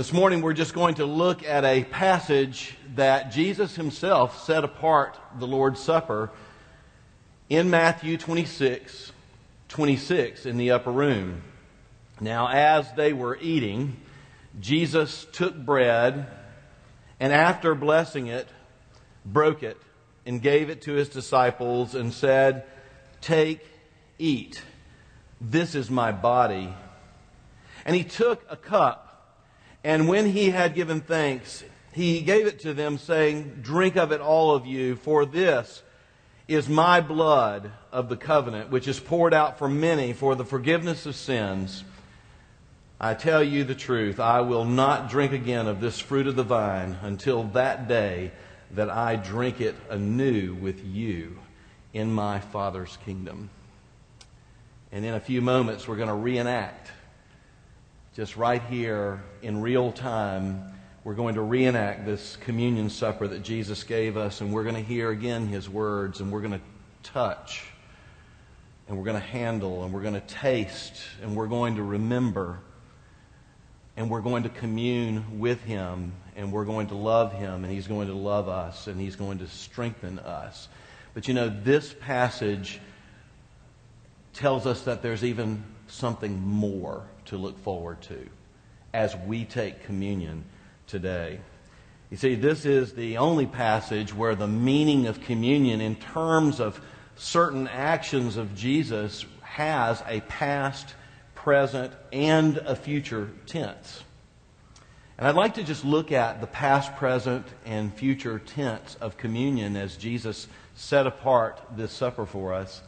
This morning we're just going to look at a passage that Jesus himself set apart the Lord's Supper in Matthew 26, 26 in the upper room. Now, as they were eating, Jesus took bread and after blessing it, broke it and gave it to his disciples and said, Take, eat. This is my body. And he took a cup and when he had given thanks, he gave it to them, saying, Drink of it, all of you, for this is my blood of the covenant, which is poured out for many for the forgiveness of sins. I tell you the truth, I will not drink again of this fruit of the vine until that day that I drink it anew with you in my Father's kingdom. And in a few moments, we're going to reenact just right here in real time, we're going to reenact this communion supper that Jesus gave us, and we're going to hear again his words, and we're going to touch, and we're going to handle, and we're going to taste, and we're going to remember, and we're going to commune with him, and we're going to love him, and he's going to love us, and he's going to strengthen us. But you know, this passage tells us that there's even something more to look forward to as we take communion today. You see, this is the only passage where the meaning of communion, in terms of certain actions of Jesus, has a past, present, and a future tense. And I'd like to just look at the past, present, and future tense of communion as Jesus set apart this supper for us.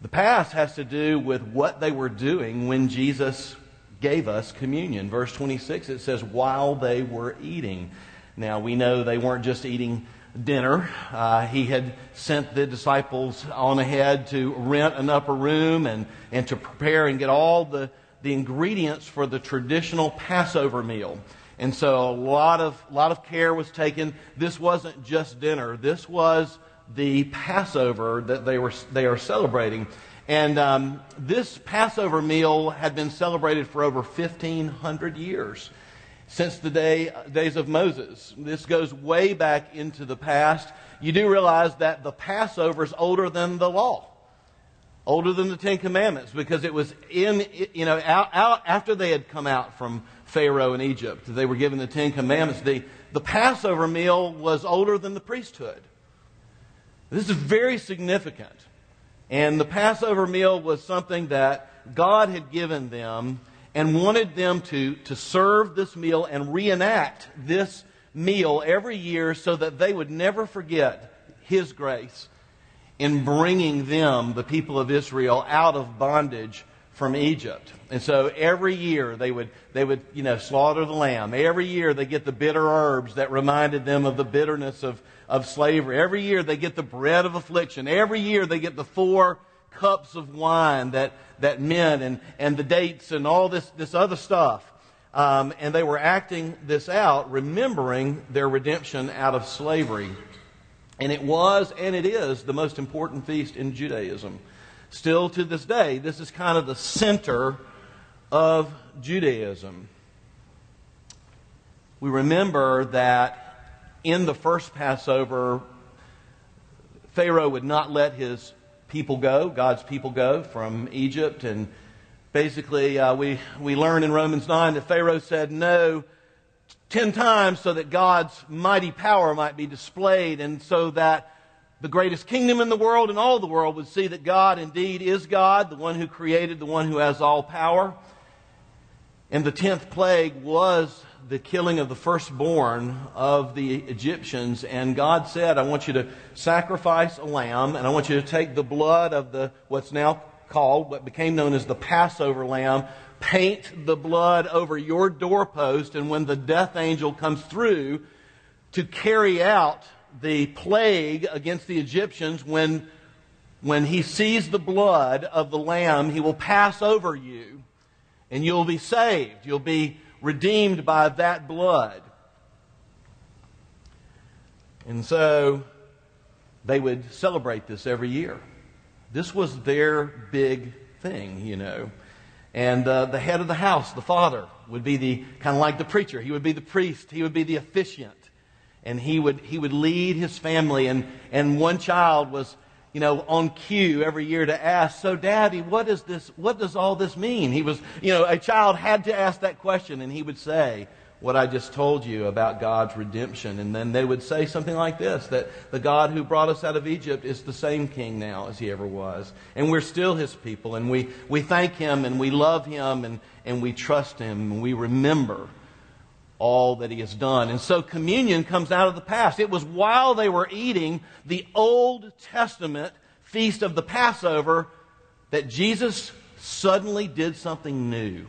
The past has to do with what they were doing when Jesus gave us communion. Verse 26, it says, while they were eating. Now, we know they weren't just eating dinner. Uh, he had sent the disciples on ahead to rent an upper room and, and to prepare and get all the, the ingredients for the traditional Passover meal. And so a lot of, lot of care was taken. This wasn't just dinner. This was the Passover that they, were, they are celebrating. And um, this Passover meal had been celebrated for over 1,500 years since the day, days of Moses. This goes way back into the past. You do realize that the Passover is older than the law, older than the Ten Commandments, because it was in, you know, out, out after they had come out from Pharaoh in Egypt. They were given the Ten Commandments. The, the Passover meal was older than the priesthood. This is very significant. And the Passover meal was something that God had given them and wanted them to, to serve this meal and reenact this meal every year so that they would never forget His grace in bringing them, the people of Israel, out of bondage from Egypt. And so every year they would, they would, you know, slaughter the lamb. Every year they get the bitter herbs that reminded them of the bitterness of, of slavery. Every year they get the bread of affliction. Every year they get the four cups of wine that, that men and, and the dates and all this, this other stuff. Um, and they were acting this out, remembering their redemption out of slavery. And it was and it is the most important feast in Judaism. Still to this day, this is kind of the center of Judaism. We remember that in the first Passover, Pharaoh would not let his people go, God's people go from Egypt. And basically, uh, we, we learn in Romans 9 that Pharaoh said no ten times so that God's mighty power might be displayed and so that the greatest kingdom in the world and all the world would see that God indeed is God, the one who created, the one who has all power. And the tenth plague was the killing of the firstborn of the Egyptians. And God said, I want you to sacrifice a lamb, and I want you to take the blood of the, what's now called, what became known as the Passover lamb, paint the blood over your doorpost, and when the death angel comes through to carry out the plague against the Egyptians, when, when he sees the blood of the lamb, he will pass over you, and you'll be saved. You'll be redeemed by that blood. And so they would celebrate this every year. This was their big thing, you know. And uh, the head of the house, the father, would be the kind of like the preacher. He would be the priest. He would be the officiant. And he would, he would lead his family. And, and one child was, you know, on cue every year to ask, so daddy, what is this, what does all this mean? He was, you know, a child had to ask that question and he would say, what I just told you about God's redemption. And then they would say something like this that the God who brought us out of Egypt is the same king now as he ever was. And we're still his people. And we, we thank him and we love him and, and we trust him and we remember all that he has done. And so communion comes out of the past. It was while they were eating the Old Testament feast of the Passover that Jesus suddenly did something new.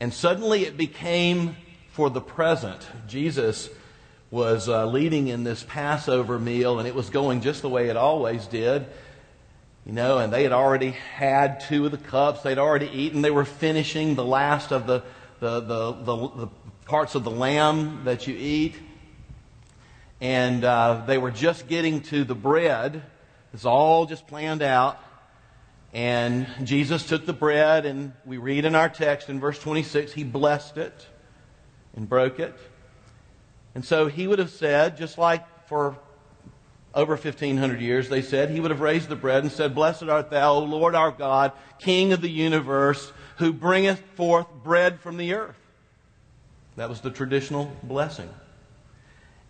And suddenly it became for the present. Jesus was uh, leading in this Passover meal, and it was going just the way it always did. You know, and they had already had two of the cups. They'd already eaten. They were finishing the last of the, the, the, the, the parts of the lamb that you eat. And uh, they were just getting to the bread. It's all just planned out. And Jesus took the bread, and we read in our text in verse 26, he blessed it and broke it. And so he would have said, just like for over 1500 years, they said, he would have raised the bread and said, Blessed art thou, O Lord our God, King of the universe, who bringeth forth bread from the earth. That was the traditional blessing.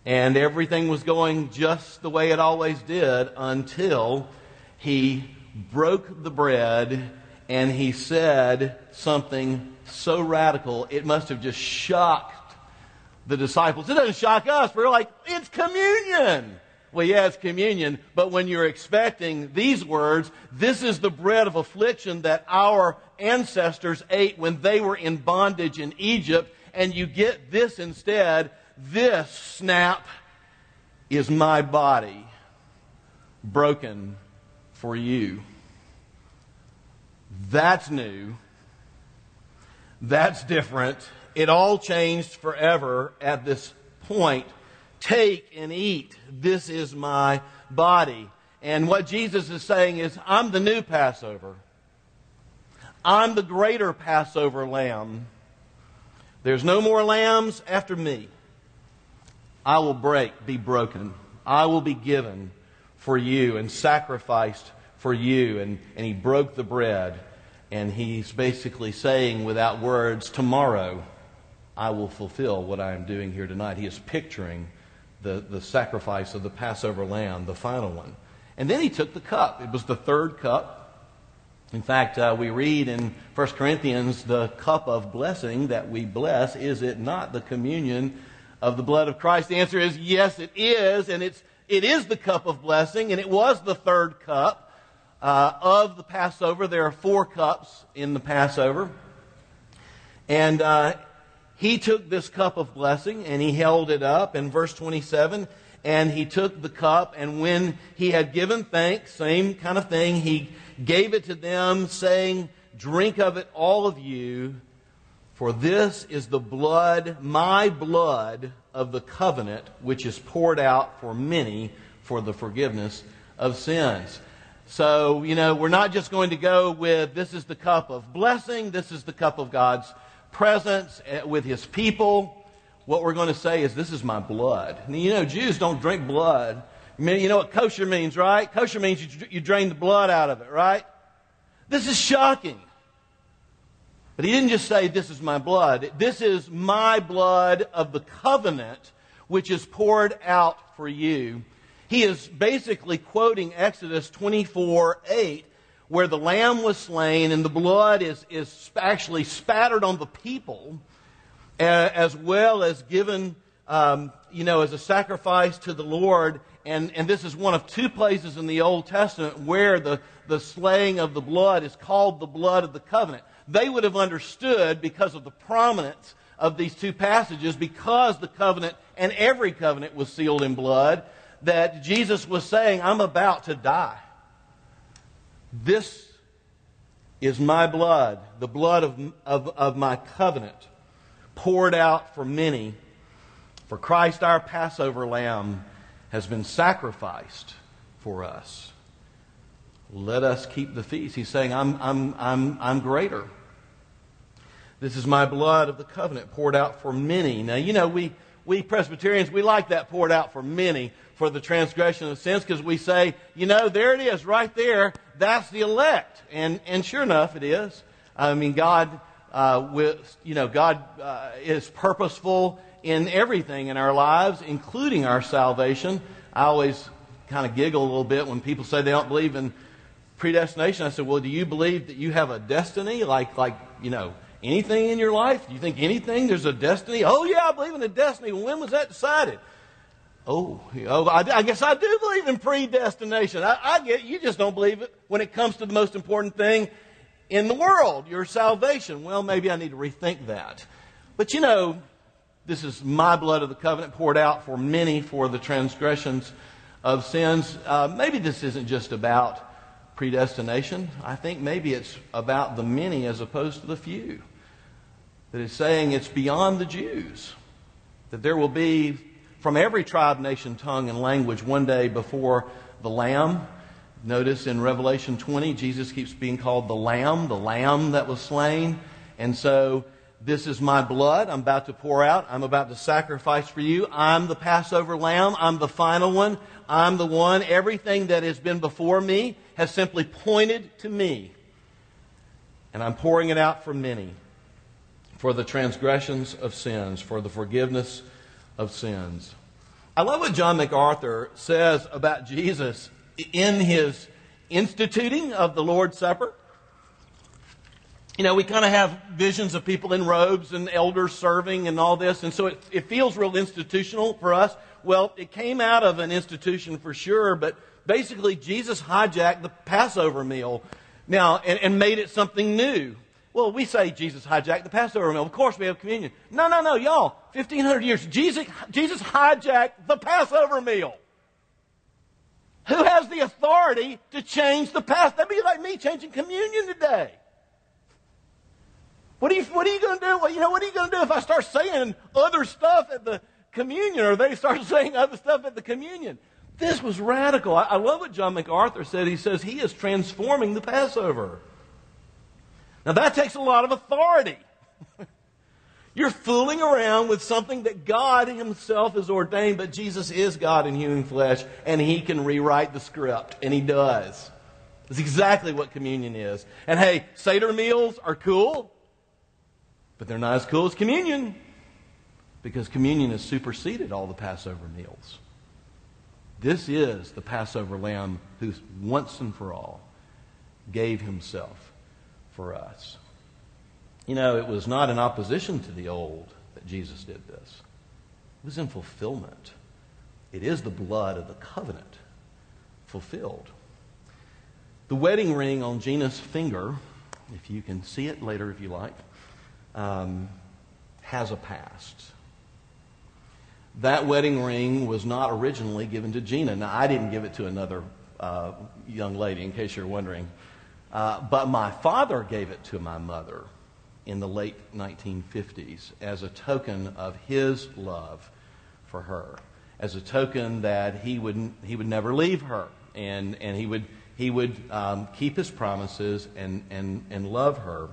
And everything was going just the way it always did until he broke the bread and he said something so radical, it must have just shocked the disciples. It doesn't shock us. We're like, it's communion. Well, yeah, it's communion, but when you're expecting these words, this is the bread of affliction that our ancestors ate when they were in bondage in Egypt, and you get this instead. This, snap, is my body broken for you. That's new. That's different. It all changed forever at this point. Take and eat. This is my body. And what Jesus is saying is, I'm the new Passover. I'm the greater Passover lamb. There's no more lambs after me. I will break, be broken. I will be given for you and sacrificed for you. And, and he broke the bread and he's basically saying, without words, tomorrow I will fulfill what I am doing here tonight. He is picturing the, the sacrifice of the Passover lamb, the final one. And then he took the cup. It was the third cup. In fact, uh, we read in 1 Corinthians, the cup of blessing that we bless, is it not the communion of the blood of Christ? The answer is yes, it is. And it's, it is the cup of blessing, and it was the third cup uh, of the Passover. There are four cups in the Passover. And uh, he took this cup of blessing and he held it up in verse 27. And he took the cup, and when he had given thanks, same kind of thing, he gave it to them, saying, Drink of it, all of you, for this is the blood, my blood of the covenant, which is poured out for many for the forgiveness of sins. So, you know, we're not just going to go with this is the cup of blessing, this is the cup of God's presence eh, with his people. What we're going to say is, this is my blood. And you know, Jews don't drink blood. You know what kosher means, right? Kosher means you, you drain the blood out of it, right? This is shocking. But he didn't just say, This is my blood. This is my blood of the covenant, which is poured out for you he is basically quoting Exodus 24 8, where the lamb was slain and the blood is, is actually spattered on the people, as well as given, um, you know, as a sacrifice to the Lord. And, and this is one of two places in the Old Testament where the, the slaying of the blood is called the blood of the covenant. They would have understood because of the prominence of these two passages, because the covenant and every covenant was sealed in blood, that Jesus was saying, I'm about to die. This is my blood, the blood of, of, of my covenant, poured out for many. For Christ, our Passover lamb, has been sacrificed for us. Let us keep the feast. He's saying, I'm, I'm, I'm, I'm greater. This is my blood of the covenant poured out for many. Now, you know, we, we Presbyterians, we like that poured out for many for the transgression of sins because we say, you know, there it is right there. That's the elect. And, and sure enough, it is. I mean, God, uh, with, you know, God uh, is purposeful in everything in our lives, including our salvation. I always kind of giggle a little bit when people say they don't believe in predestination. I said, well, do you believe that you have a destiny? Like, like, you know, anything in your life? Do you think anything? There's a destiny? Oh, yeah, I believe in a destiny. When was that decided? Oh, oh I, I guess I do believe in predestination. I, I get you just don't believe it when it comes to the most important thing in the world, your salvation. Well, maybe I need to rethink that. But you know, this is my blood of the covenant poured out for many for the transgressions of sins. Uh, maybe this isn't just about predestination. I think maybe it's about the many as opposed to the few. That is saying it's beyond the Jews. That there will be from every tribe, nation, tongue, and language one day before the Lamb. Notice in Revelation 20, Jesus keeps being called the Lamb, the Lamb that was slain. And so, this is my blood I'm about to pour out. I'm about to sacrifice for you. I'm the Passover Lamb. I'm the final one. I'm the one. Everything that has been before me has simply pointed to me. And I'm pouring it out for many for the transgressions of sins, for the forgiveness of sins. I love what John MacArthur says about Jesus in his instituting of the Lord's Supper. You know, we kind of have visions of people in robes and elders serving and all this, and so it, it feels real institutional for us. Well, it came out of an institution for sure, but basically Jesus hijacked the Passover meal now and, and made it something new. Well, we say Jesus hijacked the Passover meal. Of course, we have communion. No, no, no, y'all. 1,500 years. Jesus, Jesus hijacked the Passover meal. Who has the authority to change the past? That'd be like me changing communion today. What are you, what are you going to do? Well, you know, what are you going to do if I start saying other stuff at the communion or they start saying other stuff at the communion? This was radical. I, I love what John MacArthur said. He says he is transforming the Passover. Now, that takes a lot of authority. You're fooling around with something that God Himself has ordained, but Jesus is God in human flesh, and He can rewrite the script, and He does. That's exactly what communion is. And hey, Seder meals are cool, but they're not as cool as communion, because communion has superseded all the Passover meals. This is the Passover lamb who once and for all gave Himself for us. You know, it was not in opposition to the old that Jesus did this, it was in fulfillment. It is the blood of the covenant fulfilled. The wedding ring on Gina's finger, if you can see it later if you like, um, has a past. That wedding ring was not originally given to Gina. Now, I didn't give it to another uh, young lady, in case you're wondering. Uh, but my father gave it to my mother in the late 1950s as a token of his love for her, as a token that he would, he would never leave her and, and he would, he would um, keep his promises and, and, and love her.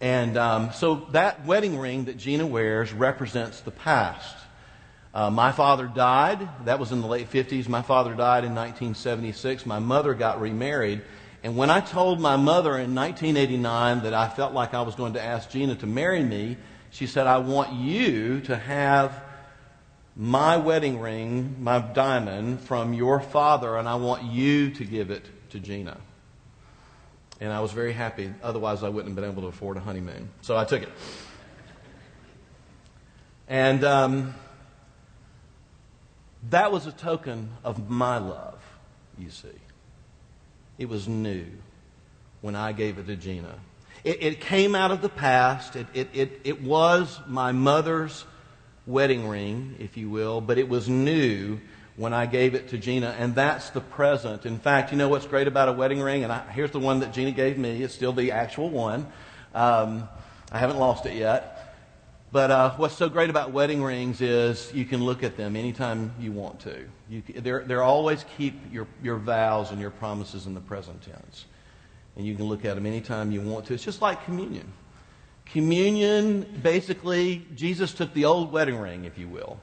And um, so that wedding ring that Gina wears represents the past. Uh, my father died. That was in the late 50s. My father died in 1976. My mother got remarried. And when I told my mother in 1989 that I felt like I was going to ask Gina to marry me, she said, I want you to have my wedding ring, my diamond, from your father, and I want you to give it to Gina. And I was very happy. Otherwise, I wouldn't have been able to afford a honeymoon. So I took it. And um, that was a token of my love, you see. It was new when I gave it to Gina. It, it came out of the past. It, it, it, it was my mother's wedding ring, if you will, but it was new when I gave it to Gina, and that's the present. In fact, you know what's great about a wedding ring? And I, here's the one that Gina gave me. It's still the actual one. Um, I haven't lost it yet. But uh, what's so great about wedding rings is you can look at them anytime you want to. You, they're, they're always keep your, your vows and your promises in the present tense. And you can look at them anytime you want to. It's just like communion. Communion, basically, Jesus took the old wedding ring, if you will,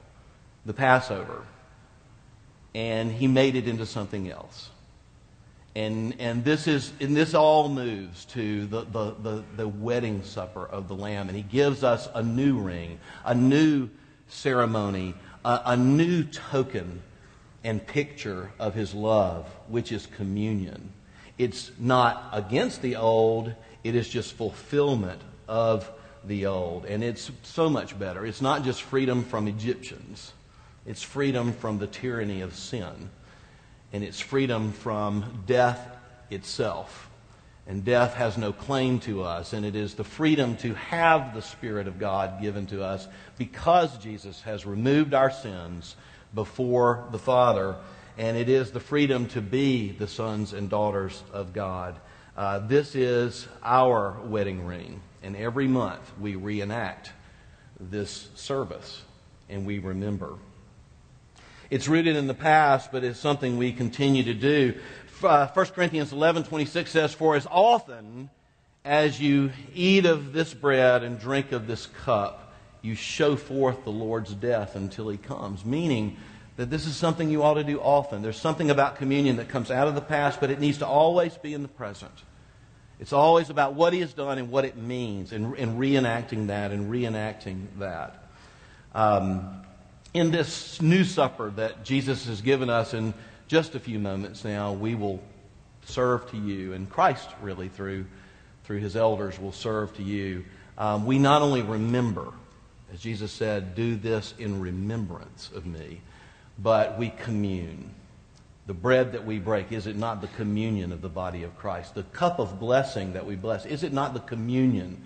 the Passover, and he made it into something else. And, and this is and this all moves to the, the, the, the wedding supper of the Lamb. And he gives us a new ring, a new ceremony, a, a new token and picture of his love, which is communion. It's not against the old, it is just fulfillment of the old. And it's so much better. It's not just freedom from Egyptians, it's freedom from the tyranny of sin. And it's freedom from death itself. And death has no claim to us. And it is the freedom to have the Spirit of God given to us because Jesus has removed our sins before the Father. And it is the freedom to be the sons and daughters of God. Uh, this is our wedding ring. And every month we reenact this service and we remember. It's rooted in the past, but it's something we continue to do. Uh, 1 Corinthians 11 26 says, For as often as you eat of this bread and drink of this cup, you show forth the Lord's death until he comes. Meaning that this is something you ought to do often. There's something about communion that comes out of the past, but it needs to always be in the present. It's always about what he has done and what it means, and, and reenacting that and reenacting that. Um, in this new supper that Jesus has given us in just a few moments now, we will serve to you, and Christ, really, through, through his elders, will serve to you. Um, we not only remember, as Jesus said, do this in remembrance of me, but we commune. The bread that we break, is it not the communion of the body of Christ? The cup of blessing that we bless, is it not the communion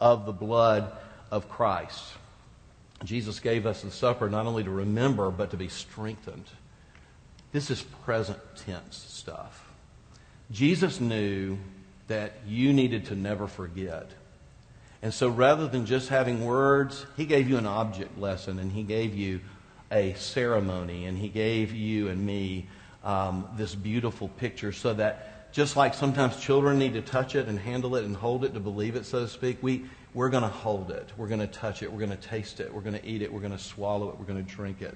of the blood of Christ? Jesus gave us the supper not only to remember, but to be strengthened. This is present tense stuff. Jesus knew that you needed to never forget. And so rather than just having words, he gave you an object lesson and he gave you a ceremony and he gave you and me um, this beautiful picture so that just like sometimes children need to touch it and handle it and hold it to believe it, so to speak, we, we're going to hold it. We're going to touch it. We're going to taste it. We're going to eat it. We're going to swallow it. We're going to drink it.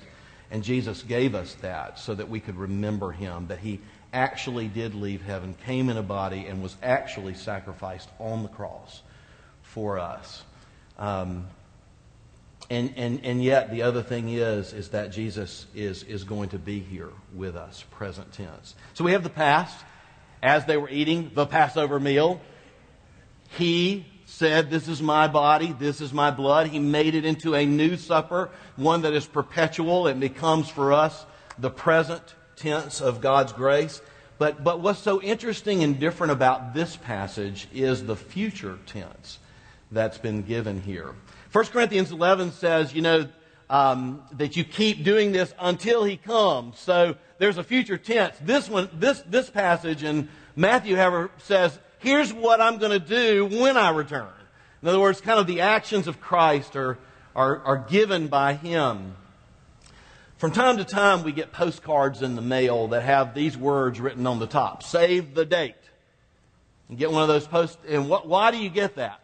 And Jesus gave us that so that we could remember him, that he actually did leave heaven, came in a body, and was actually sacrificed on the cross for us. Um, and, and, and yet, the other thing is, is that Jesus is, is going to be here with us, present tense. So we have the past. As they were eating the Passover meal, he said, This is my body, this is my blood. He made it into a new supper, one that is perpetual. It becomes for us the present tense of God's grace. But, but what's so interesting and different about this passage is the future tense that's been given here. 1 Corinthians 11 says, you know, um, that you keep doing this until he comes. So there's a future tense. This one, this, this passage in Matthew, however, says, here's what I'm going to do when I return. In other words, kind of the actions of Christ are, are, are given by him. From time to time, we get postcards in the mail that have these words written on the top Save the date. You get one of those posts, and what, why do you get that?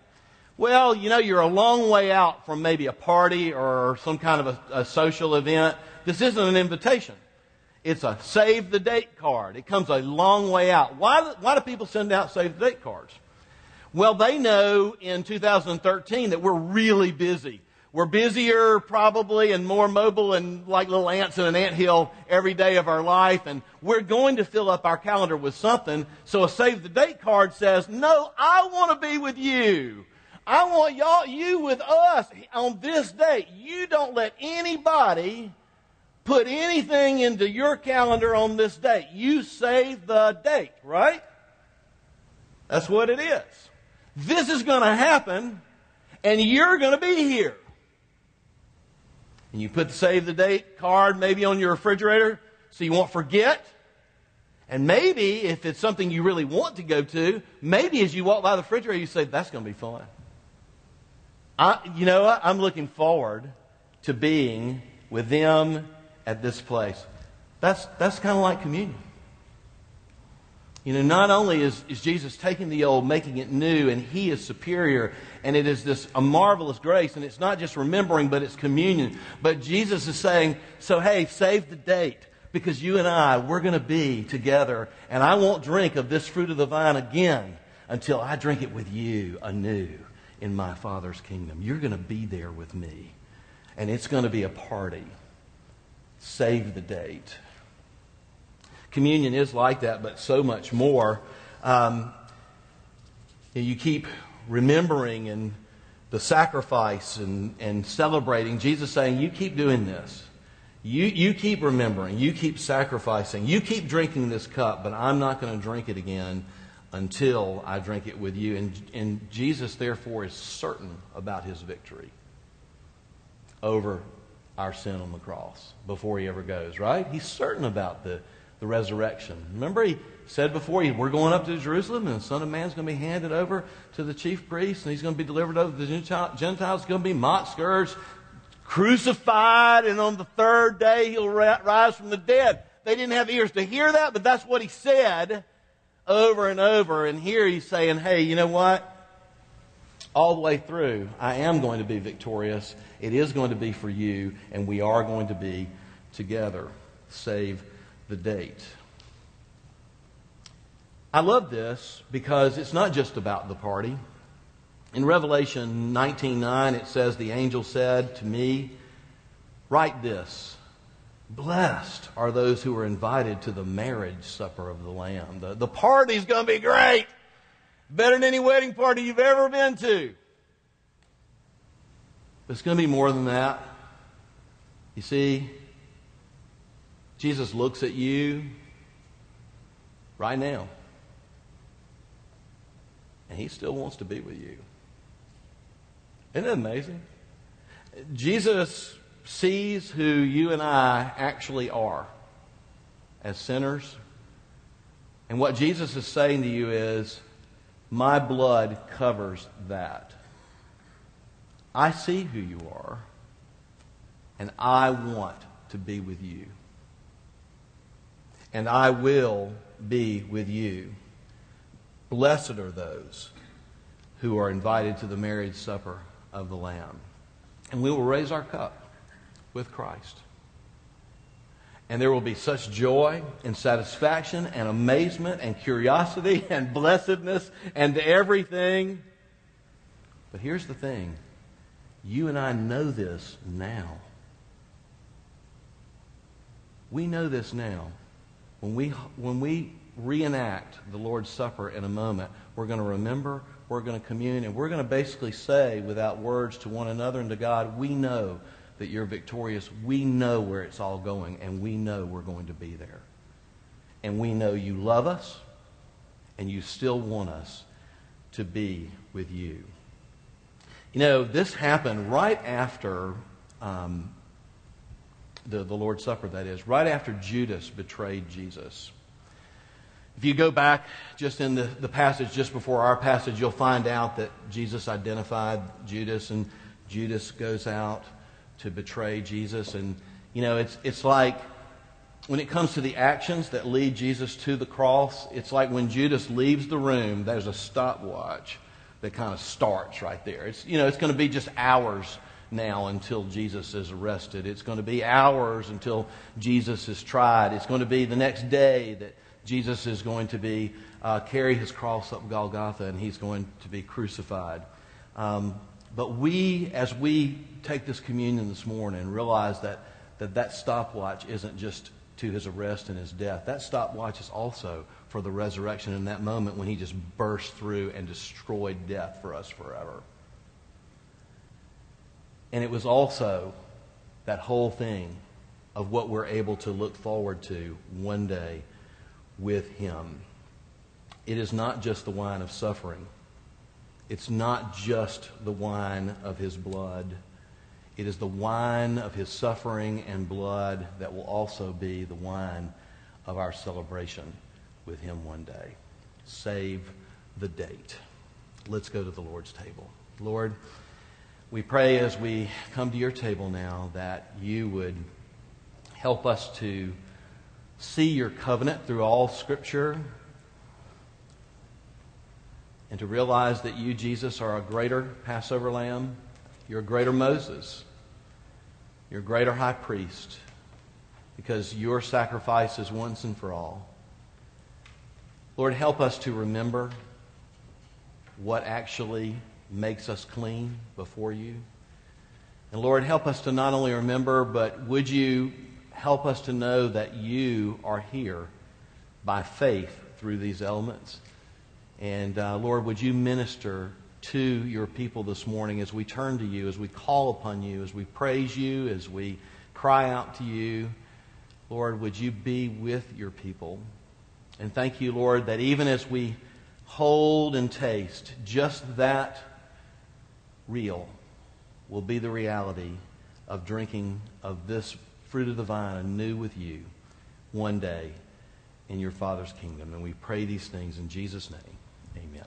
Well, you know, you're a long way out from maybe a party or some kind of a, a social event. This isn't an invitation. It's a save the date card. It comes a long way out. Why, why do people send out save the date cards? Well, they know in 2013 that we're really busy. We're busier probably and more mobile and like little ants in an ant hill every day of our life. And we're going to fill up our calendar with something. So a save the date card says, no, I want to be with you. I want y'all, you with us on this date. You don't let anybody put anything into your calendar on this date. You save the date, right? That's what it is. This is going to happen, and you're going to be here. And you put the save the date card maybe on your refrigerator so you won't forget. And maybe if it's something you really want to go to, maybe as you walk by the refrigerator, you say, that's going to be fun. I, you know what? I'm looking forward to being with them at this place. That's, that's kind of like communion. You know, not only is, is Jesus taking the old, making it new, and he is superior, and it is this a marvelous grace, and it's not just remembering, but it's communion. But Jesus is saying, so hey, save the date, because you and I, we're going to be together, and I won't drink of this fruit of the vine again until I drink it with you anew in my Father's kingdom. You're going to be there with me, and it's going to be a party. Save the date. Communion is like that, but so much more. Um, you keep remembering and the sacrifice and, and celebrating. Jesus saying, You keep doing this. You, you keep remembering. You keep sacrificing. You keep drinking this cup, but I'm not going to drink it again until I drink it with you. And, and Jesus, therefore, is certain about his victory over our sin on the cross before he ever goes, right? He's certain about the the resurrection. Remember, he said before, we're going up to Jerusalem, and the Son of Man's going to be handed over to the chief priests, and he's going to be delivered over to the Gentiles. Going to be mocked, scourged, crucified, and on the third day he'll rise from the dead. They didn't have ears to hear that, but that's what he said over and over. And here he's saying, hey, you know what? All the way through, I am going to be victorious. It is going to be for you, and we are going to be together. Save the date. I love this because it's not just about the party. In Revelation 19:9 it says the angel said to me, "Write this: Blessed are those who are invited to the marriage supper of the Lamb. The, the party's going to be great. Better than any wedding party you've ever been to. But it's going to be more than that. You see, Jesus looks at you right now. And he still wants to be with you. Isn't that amazing? Jesus sees who you and I actually are as sinners. And what Jesus is saying to you is, My blood covers that. I see who you are, and I want to be with you and I will be with you. Blessed are those who are invited to the marriage supper of the Lamb. And we will raise our cup with Christ. And there will be such joy and satisfaction and amazement and curiosity and blessedness and everything. But here's the thing you and I know this now. We know this now. When we, when we reenact the Lord's Supper in a moment, we're going to remember, we're going to commune, and we're going to basically say without words to one another and to God, we know that you're victorious. We know where it's all going, and we know we're going to be there. And we know you love us, and you still want us to be with you. You know, this happened right after um, the, the Lord's Supper, that is, right after Judas betrayed Jesus. If you go back just in the, the passage just before our passage, you'll find out that Jesus identified Judas, and Judas goes out to betray Jesus. And, you know, it's, it's like when it comes to the actions that lead Jesus to the cross, it's like when Judas leaves the room, there's a stopwatch that kind of starts right there. It's, you know, it's going to be just hours now until Jesus is arrested. It's going to be hours until Jesus is tried. It's going to be the next day that Jesus is going to be uh, carry his cross up Golgotha and he's going to be crucified. Um, but we, as we take this communion this morning, realize that that, that stopwatch isn't just to his arrest and his death. That stopwatch is also for the resurrection in that moment when he just burst through and destroyed death for us forever. And it was also that whole thing of what we're able to look forward to one day with Him. It is not just the wine of suffering, it's not just the wine of His blood. It is the wine of His suffering and blood that will also be the wine of our celebration with Him one day. Save the date. Let's go to the Lord's table. Lord, we pray as we come to your table now that you would help us to see your covenant through all Scripture, and to realize that you, Jesus, are a greater Passover lamb. You're a greater Moses. You're a greater high priest because your sacrifice is once and for all. Lord, help us to remember what actually makes us clean before you. And Lord, help us to not only remember, but would you help us to know that you are here by faith through these elements. And uh, Lord, would you minister to your people this morning as we turn to you, as we call upon you, as we praise you, as we cry out to you. Lord, would you be with your people? And thank you, Lord, that even as we hold and taste just that real will be the reality of drinking of this fruit of the vine anew with you one day in your Father's kingdom. And we pray these things in Jesus' name. Amen.